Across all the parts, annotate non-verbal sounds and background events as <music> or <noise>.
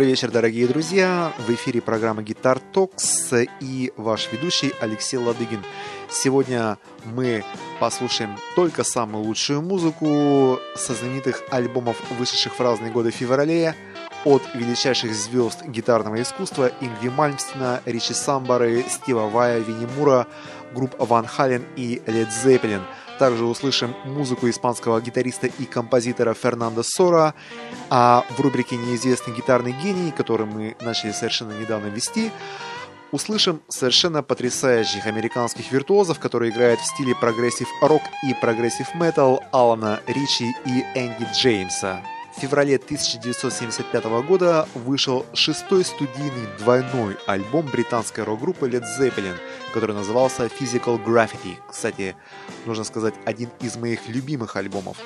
Добрый вечер, дорогие друзья! В эфире программа Guitar Talks и ваш ведущий Алексей Ладыгин. Сегодня мы послушаем только самую лучшую музыку со знаменитых альбомов, вышедших в разные годы в феврале, от величайших звезд гитарного искусства Ингви Мальмстина, Ричи Самбары, Стива Вая, Винни Мура, групп Ван Хален и Лед Зеппелин – также услышим музыку испанского гитариста и композитора Фернандо Сора, а в рубрике «Неизвестный гитарный гений», который мы начали совершенно недавно вести, услышим совершенно потрясающих американских виртуозов, которые играют в стиле progressive rock и progressive metal Алана Ричи и Энди Джеймса. В феврале 1975 года вышел шестой студийный двойной альбом британской рок-группы Led Zeppelin, который назывался Physical Graffiti. Кстати, нужно сказать, один из моих любимых альбомов.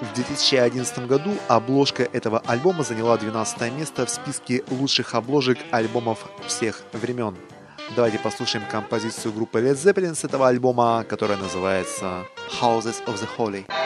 В 2011 году обложка этого альбома заняла 12 место в списке лучших обложек альбомов всех времен. Давайте послушаем композицию группы Led Zeppelin с этого альбома, которая называется Houses of the Holy.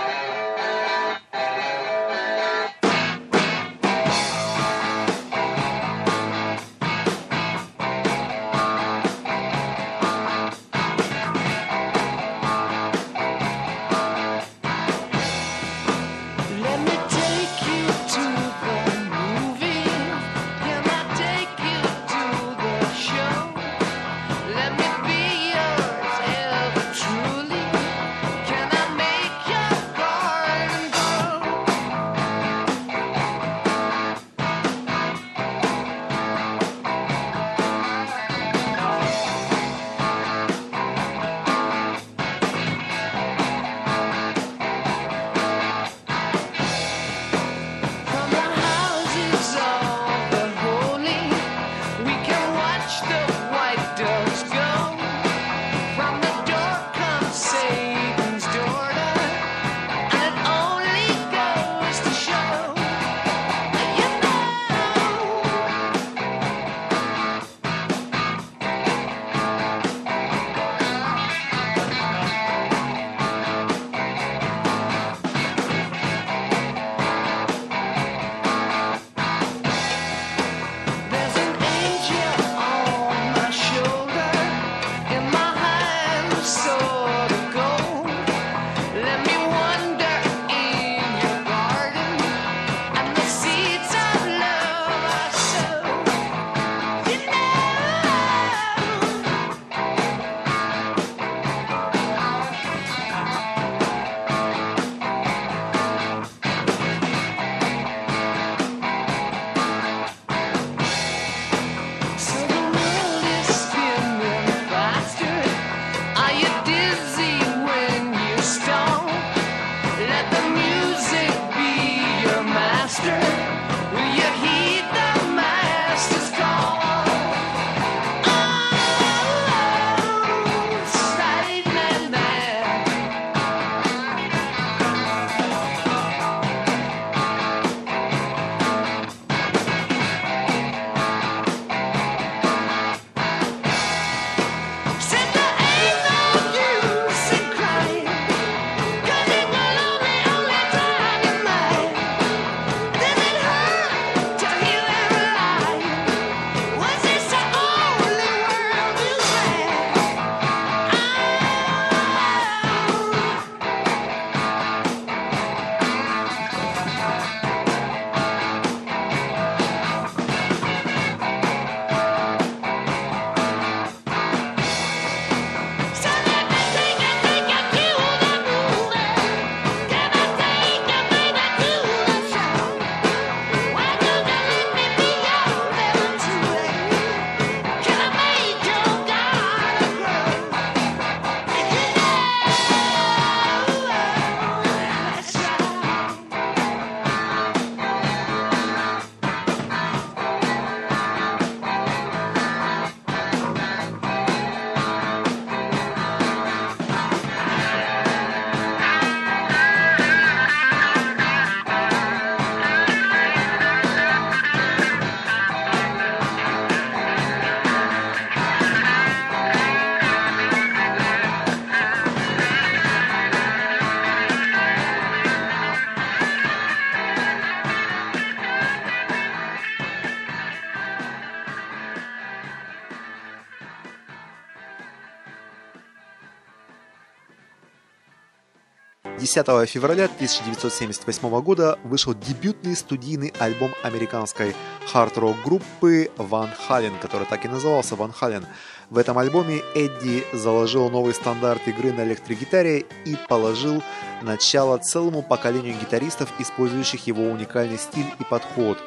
10 февраля 1978 года вышел дебютный студийный альбом американской хард-рок группы Van Halen, который так и назывался Van Halen. В этом альбоме Эдди заложил новый стандарт игры на электрогитаре и положил начало целому поколению гитаристов, использующих его уникальный стиль и подход.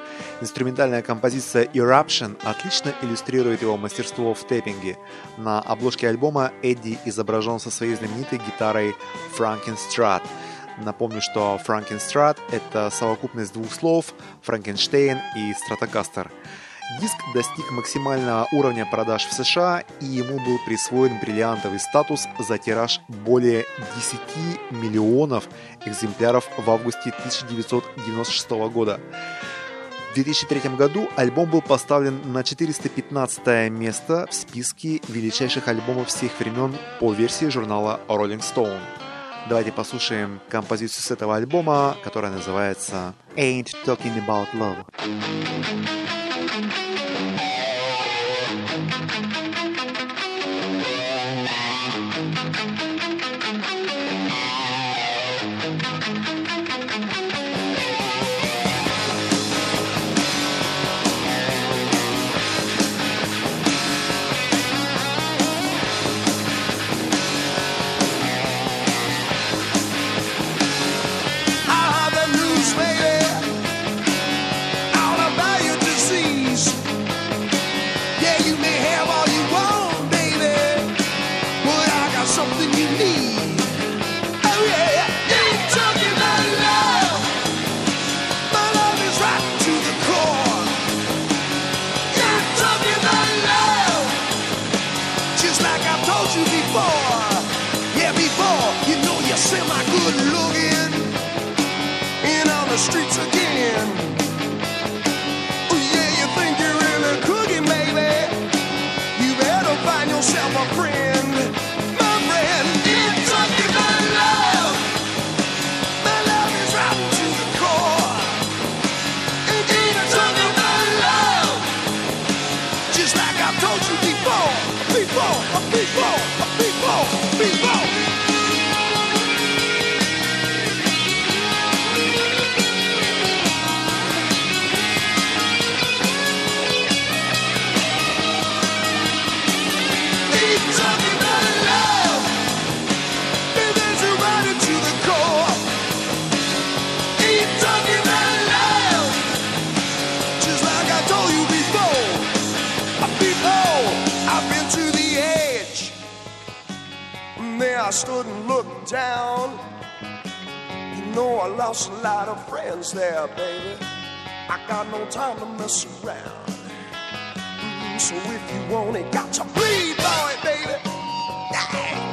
Инструментальная композиция Eruption отлично иллюстрирует его мастерство в тэппинге. На обложке альбома Эдди изображен со своей знаменитой гитарой Frankenstrat. Напомню, что Frankenstrat — это совокупность двух слов Франкенштейн и Стратокастер. Диск достиг максимального уровня продаж в США, и ему был присвоен бриллиантовый статус за тираж более 10 миллионов экземпляров в августе 1996 года. В 2003 году альбом был поставлен на 415 место в списке величайших альбомов всех времен по версии журнала Rolling Stone. Давайте послушаем композицию с этого альбома, которая называется Ain't Talking About Love. the streets again. Stood and looked down. You know I lost a lot of friends there, baby. I got no time to mess around. Mm, so if you want it, got to bleed, boy, baby.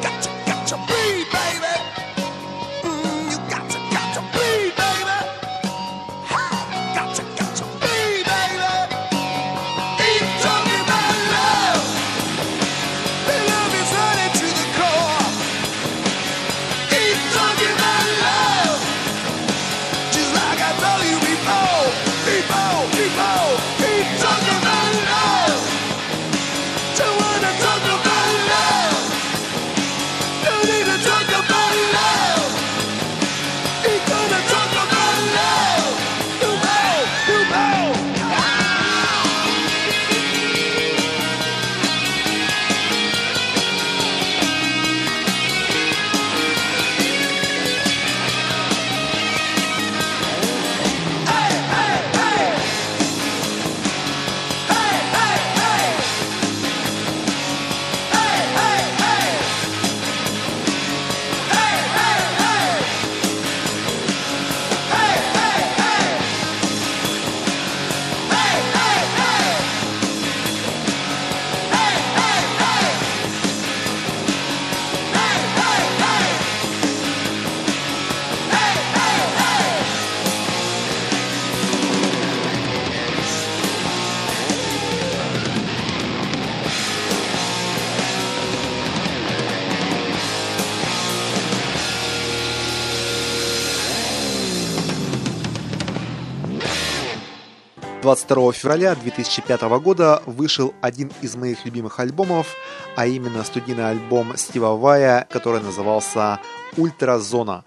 22 февраля 2005 года вышел один из моих любимых альбомов, а именно студийный альбом Стива Вая, который назывался «Ультразона».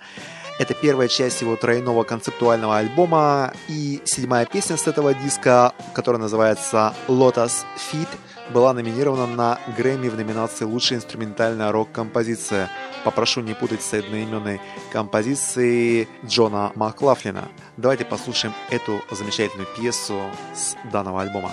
Это первая часть его тройного концептуального альбома и седьмая песня с этого диска, которая называется Lotus Feet, была номинирована на Грэмми в номинации «Лучшая инструментальная рок-композиция». Попрошу не путать с одноименной композицией Джона Маклафлина. Давайте послушаем эту замечательную пьесу с данного альбома.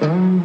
Mm-hmm.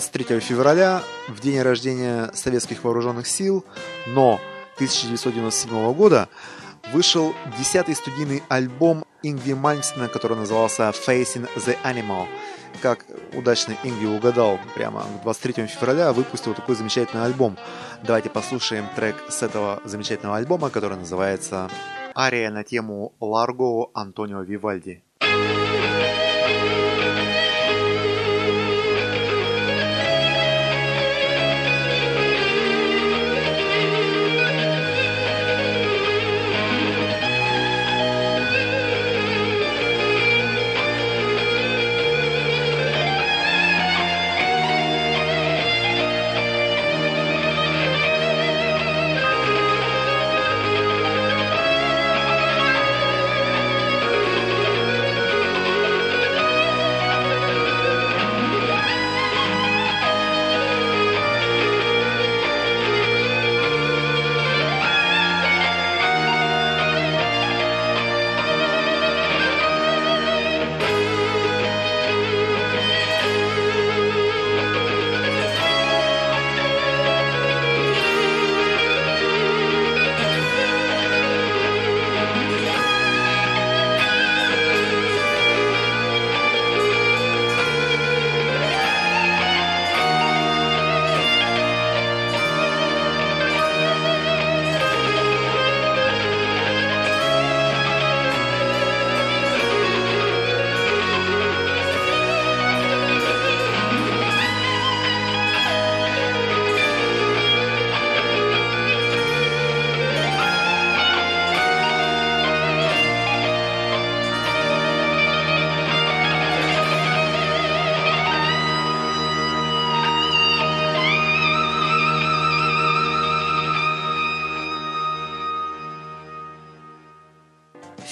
23 февраля, в день рождения советских вооруженных сил, но 1997 года, вышел десятый студийный альбом Ингви Мальмстена, который назывался Facing the Animal. Как удачно Ингви угадал, прямо 23 февраля выпустил такой замечательный альбом. Давайте послушаем трек с этого замечательного альбома, который называется «Ария на тему Ларго Антонио Вивальди».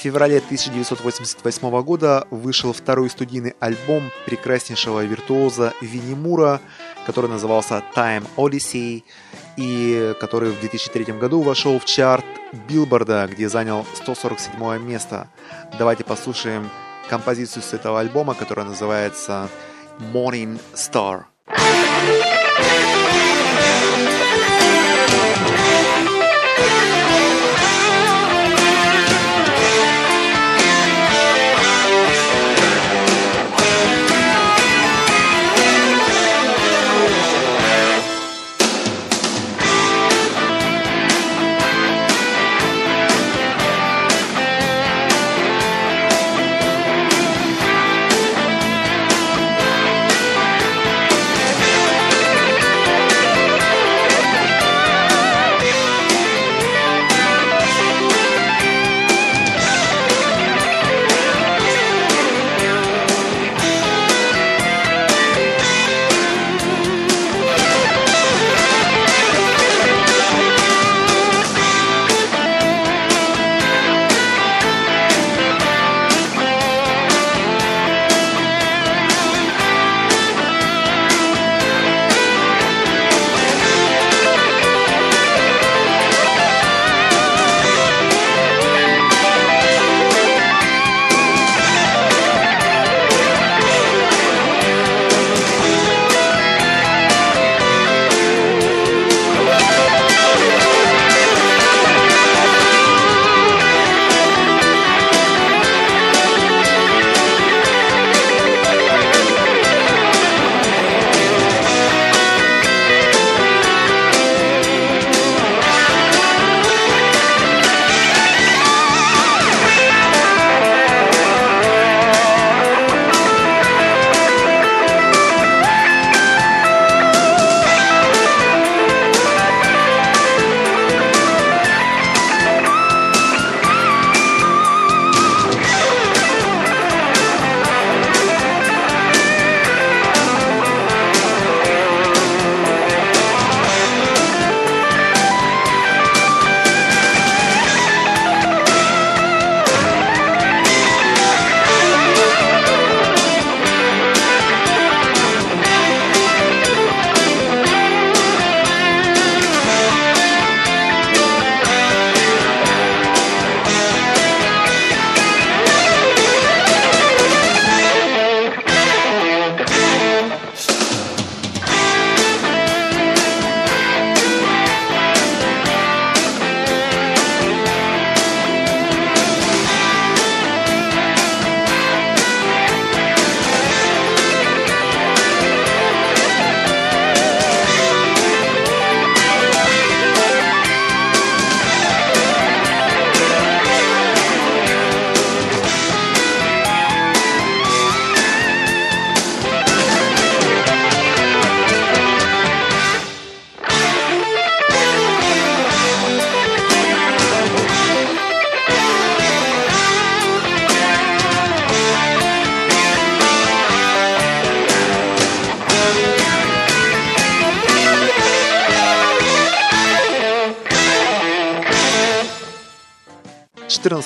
Феврале 1988 года вышел второй студийный альбом прекраснейшего виртуоза Винни Мура, который назывался Time Odyssey, и который в 2003 году вошел в чарт Билборда, где занял 147 место. Давайте послушаем композицию с этого альбома, которая называется Morning Star.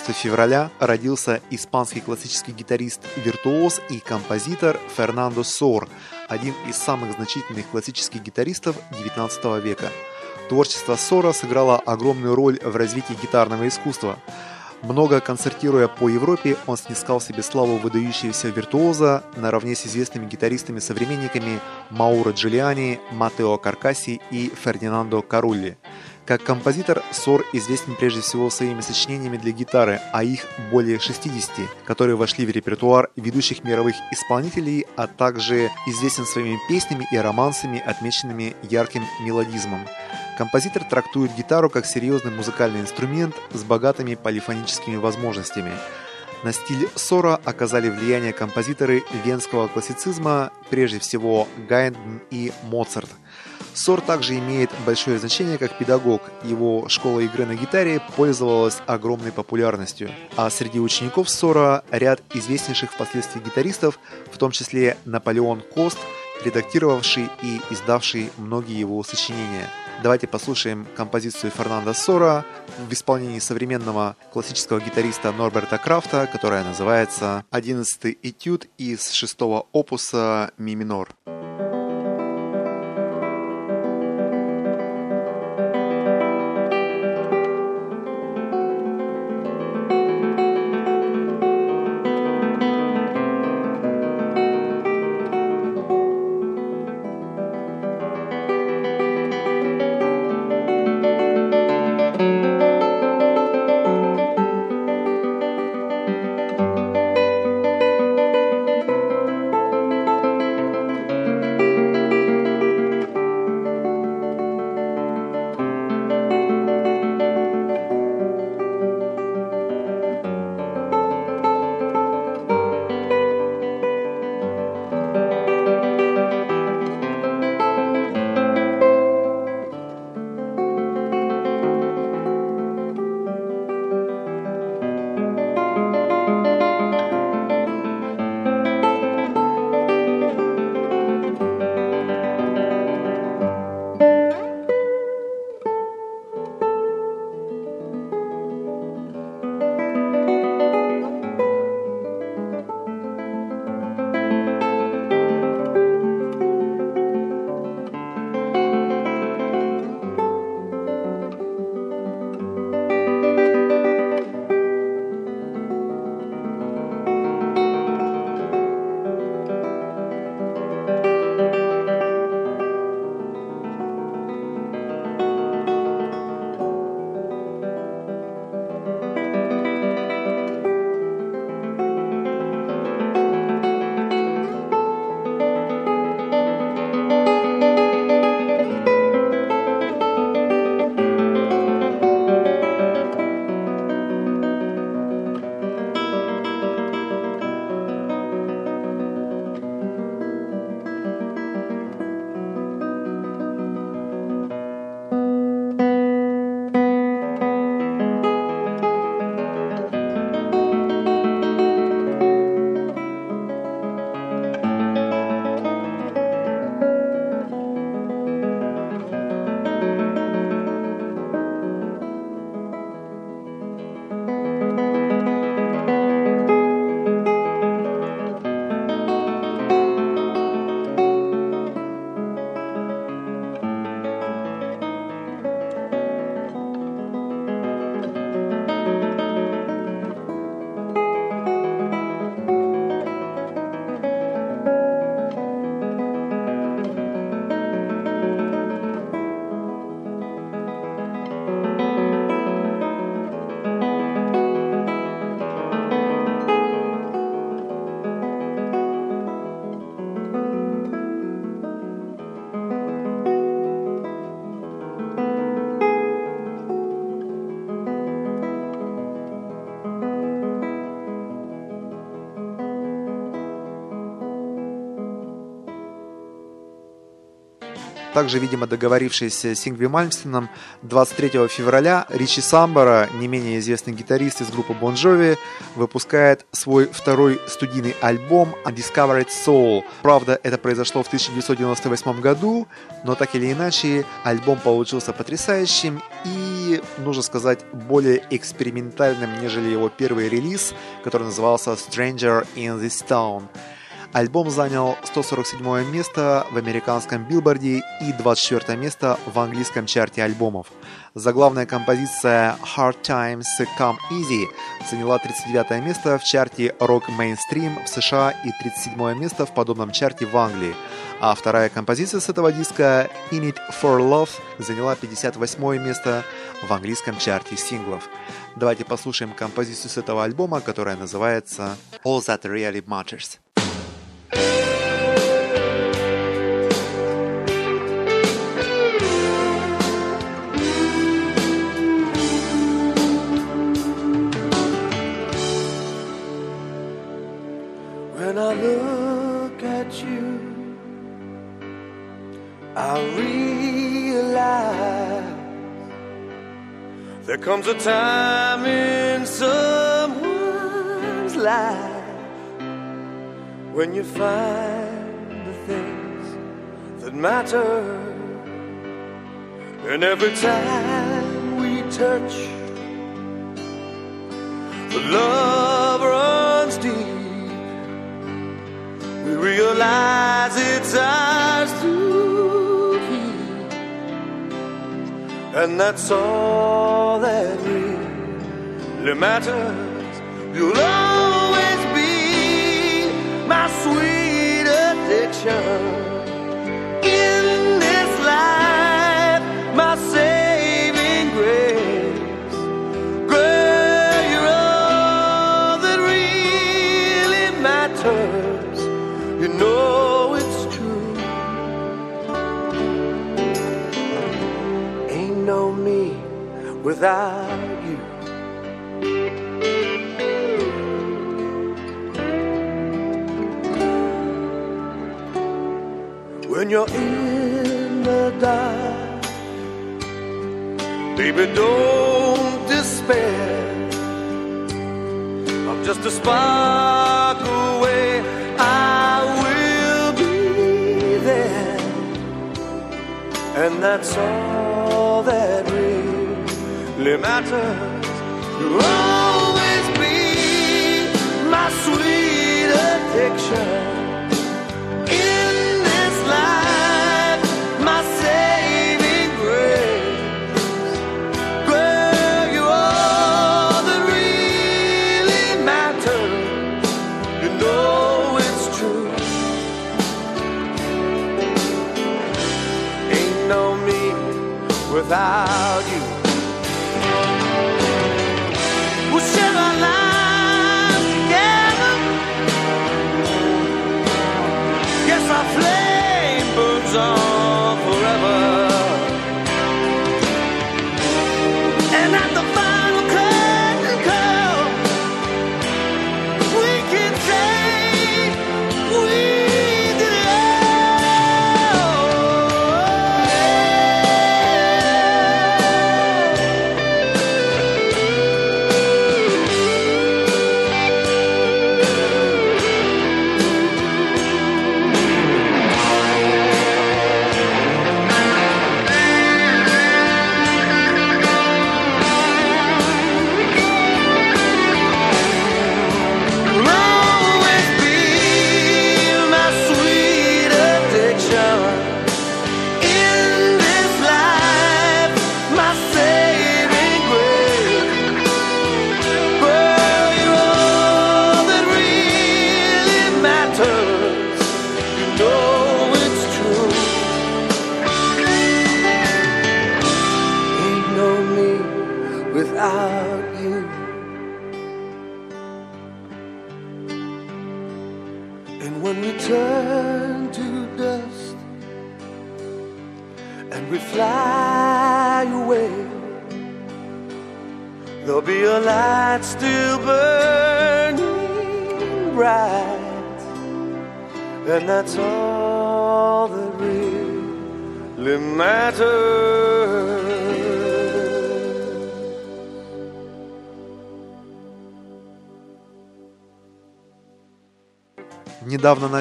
14 февраля родился испанский классический гитарист-виртуоз и композитор Фернандо Сор, один из самых значительных классических гитаристов XIX века. Творчество Сора сыграло огромную роль в развитии гитарного искусства. Много концертируя по Европе, он снискал себе славу выдающегося виртуоза наравне с известными гитаристами-современниками Мауро Джулиани, Матео Каркаси и Фердинандо Карулли. Как композитор, Сор известен прежде всего своими сочинениями для гитары, а их более 60, которые вошли в репертуар ведущих мировых исполнителей, а также известен своими песнями и романсами, отмеченными ярким мелодизмом. Композитор трактует гитару как серьезный музыкальный инструмент с богатыми полифоническими возможностями. На стиль Сора оказали влияние композиторы венского классицизма, прежде всего Гайден и Моцарт – Сор также имеет большое значение как педагог. Его школа игры на гитаре пользовалась огромной популярностью. А среди учеников Сора ряд известнейших впоследствии гитаристов, в том числе Наполеон Кост, редактировавший и издавший многие его сочинения. Давайте послушаем композицию Фернандо Сора в исполнении современного классического гитариста Норберта Крафта, которая называется «Одиннадцатый этюд из шестого опуса ми минор». Также, видимо, договорившись с Сингви Мальмстеном, 23 февраля Ричи Самбара, не менее известный гитарист из группы Bon Jovi, выпускает свой второй студийный альбом Undiscovered Soul. Правда, это произошло в 1998 году, но так или иначе, альбом получился потрясающим и, нужно сказать, более экспериментальным, нежели его первый релиз, который назывался Stranger in this Town. Альбом занял 147 место в американском билборде и 24 место в английском чарте альбомов. Заглавная композиция Hard Times Come Easy заняла 39 место в чарте Rock Mainstream в США и 37 место в подобном чарте в Англии. А вторая композиция с этого диска In It For Love заняла 58 место в английском чарте синглов. Давайте послушаем композицию с этого альбома, которая называется All That Really Matters. There comes a time in someone's life when you find the things that matter. And every time we touch, the love runs deep. We realize it's ours to and that's all that really matters. You'll always be my sweet addiction without you. when you're in the dark. Baby, don't despair. I'm just a spark away. I will be there. And that's all that really matters. You'll always be my sweet addiction. In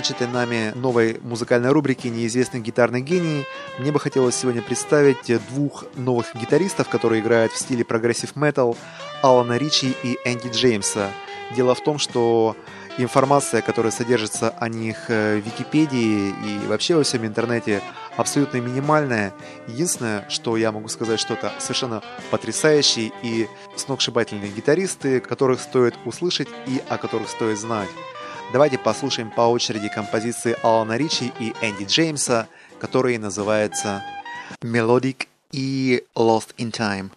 начатой нами новой музыкальной рубрики «Неизвестный гитарный гений» мне бы хотелось сегодня представить двух новых гитаристов, которые играют в стиле progressive metal, Алана Ричи и Энди Джеймса. Дело в том, что информация, которая содержится о них в Википедии и вообще во всем интернете, абсолютно минимальная. Единственное, что я могу сказать, что это совершенно потрясающие и сногсшибательные гитаристы, которых стоит услышать и о которых стоит знать. Давайте послушаем по очереди композиции Алана Ричи и Энди Джеймса, которые называются Melodic и Lost in Time.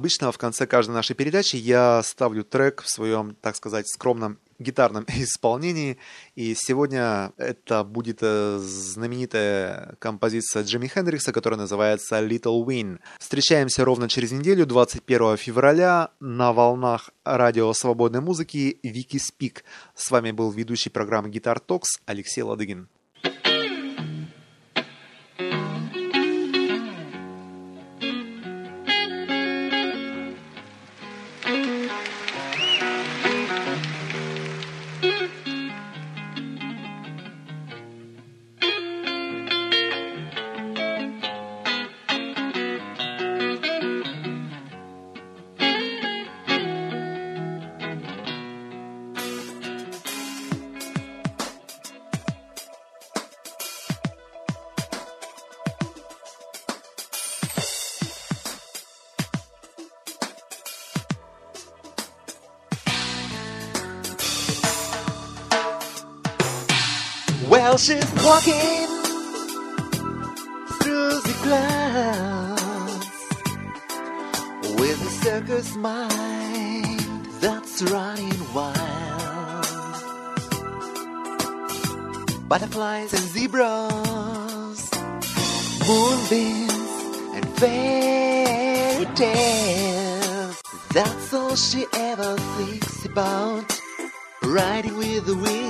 Обычно в конце каждой нашей передачи я ставлю трек в своем, так сказать, скромном гитарном <laughs> исполнении. И сегодня это будет э, знаменитая композиция Джимми Хендрикса, которая называется Little Win. Встречаемся ровно через неделю, 21 февраля, на волнах радио свободной музыки Вики Спик. С вами был ведущий программы Гитар Токс Алексей Ладыгин. Well, she's walking through the clouds with a circus mind that's running wild. Butterflies and zebras, moonbeams and fairy tales. That's all she ever thinks about, riding with the wind.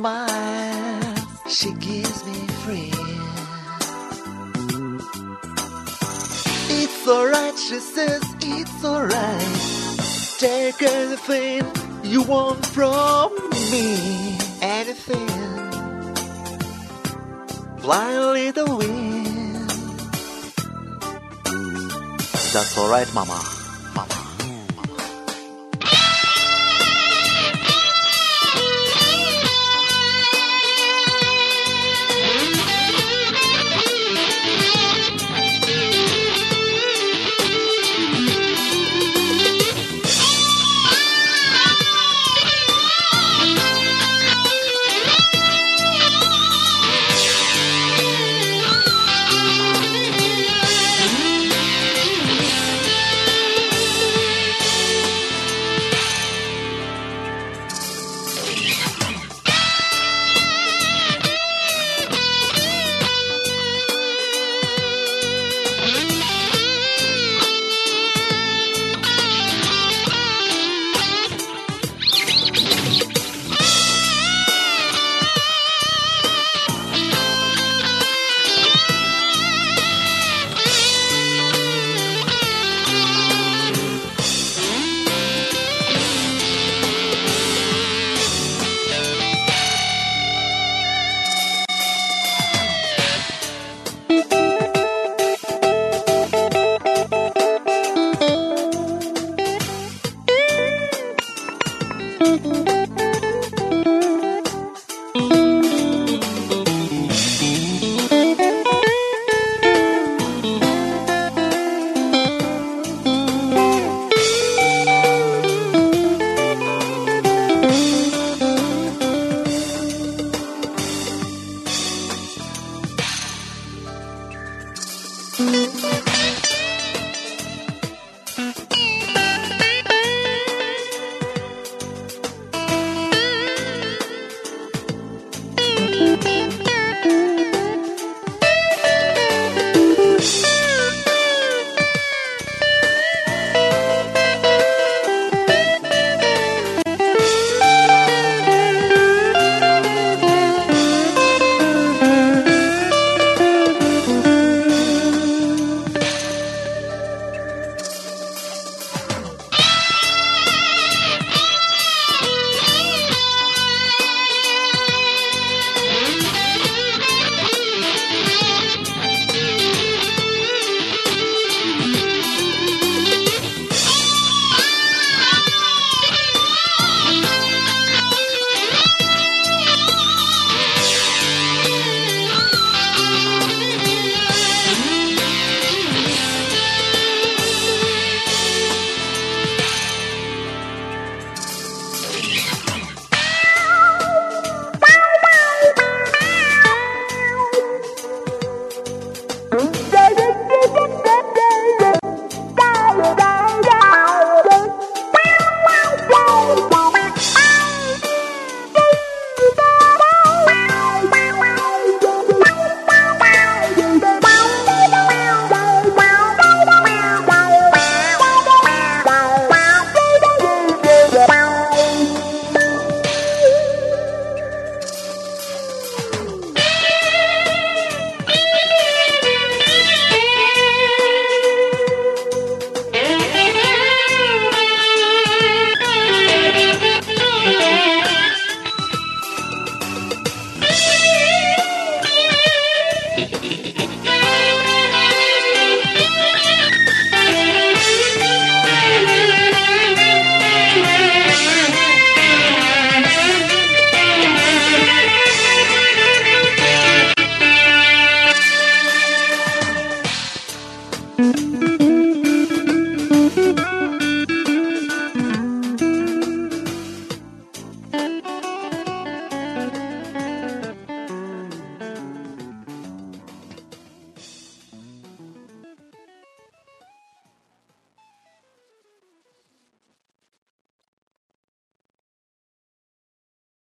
Smile. She gives me free. It's alright, she says, it's alright. Take anything you want from me. Anything. Fly a little wind. That's alright, mama.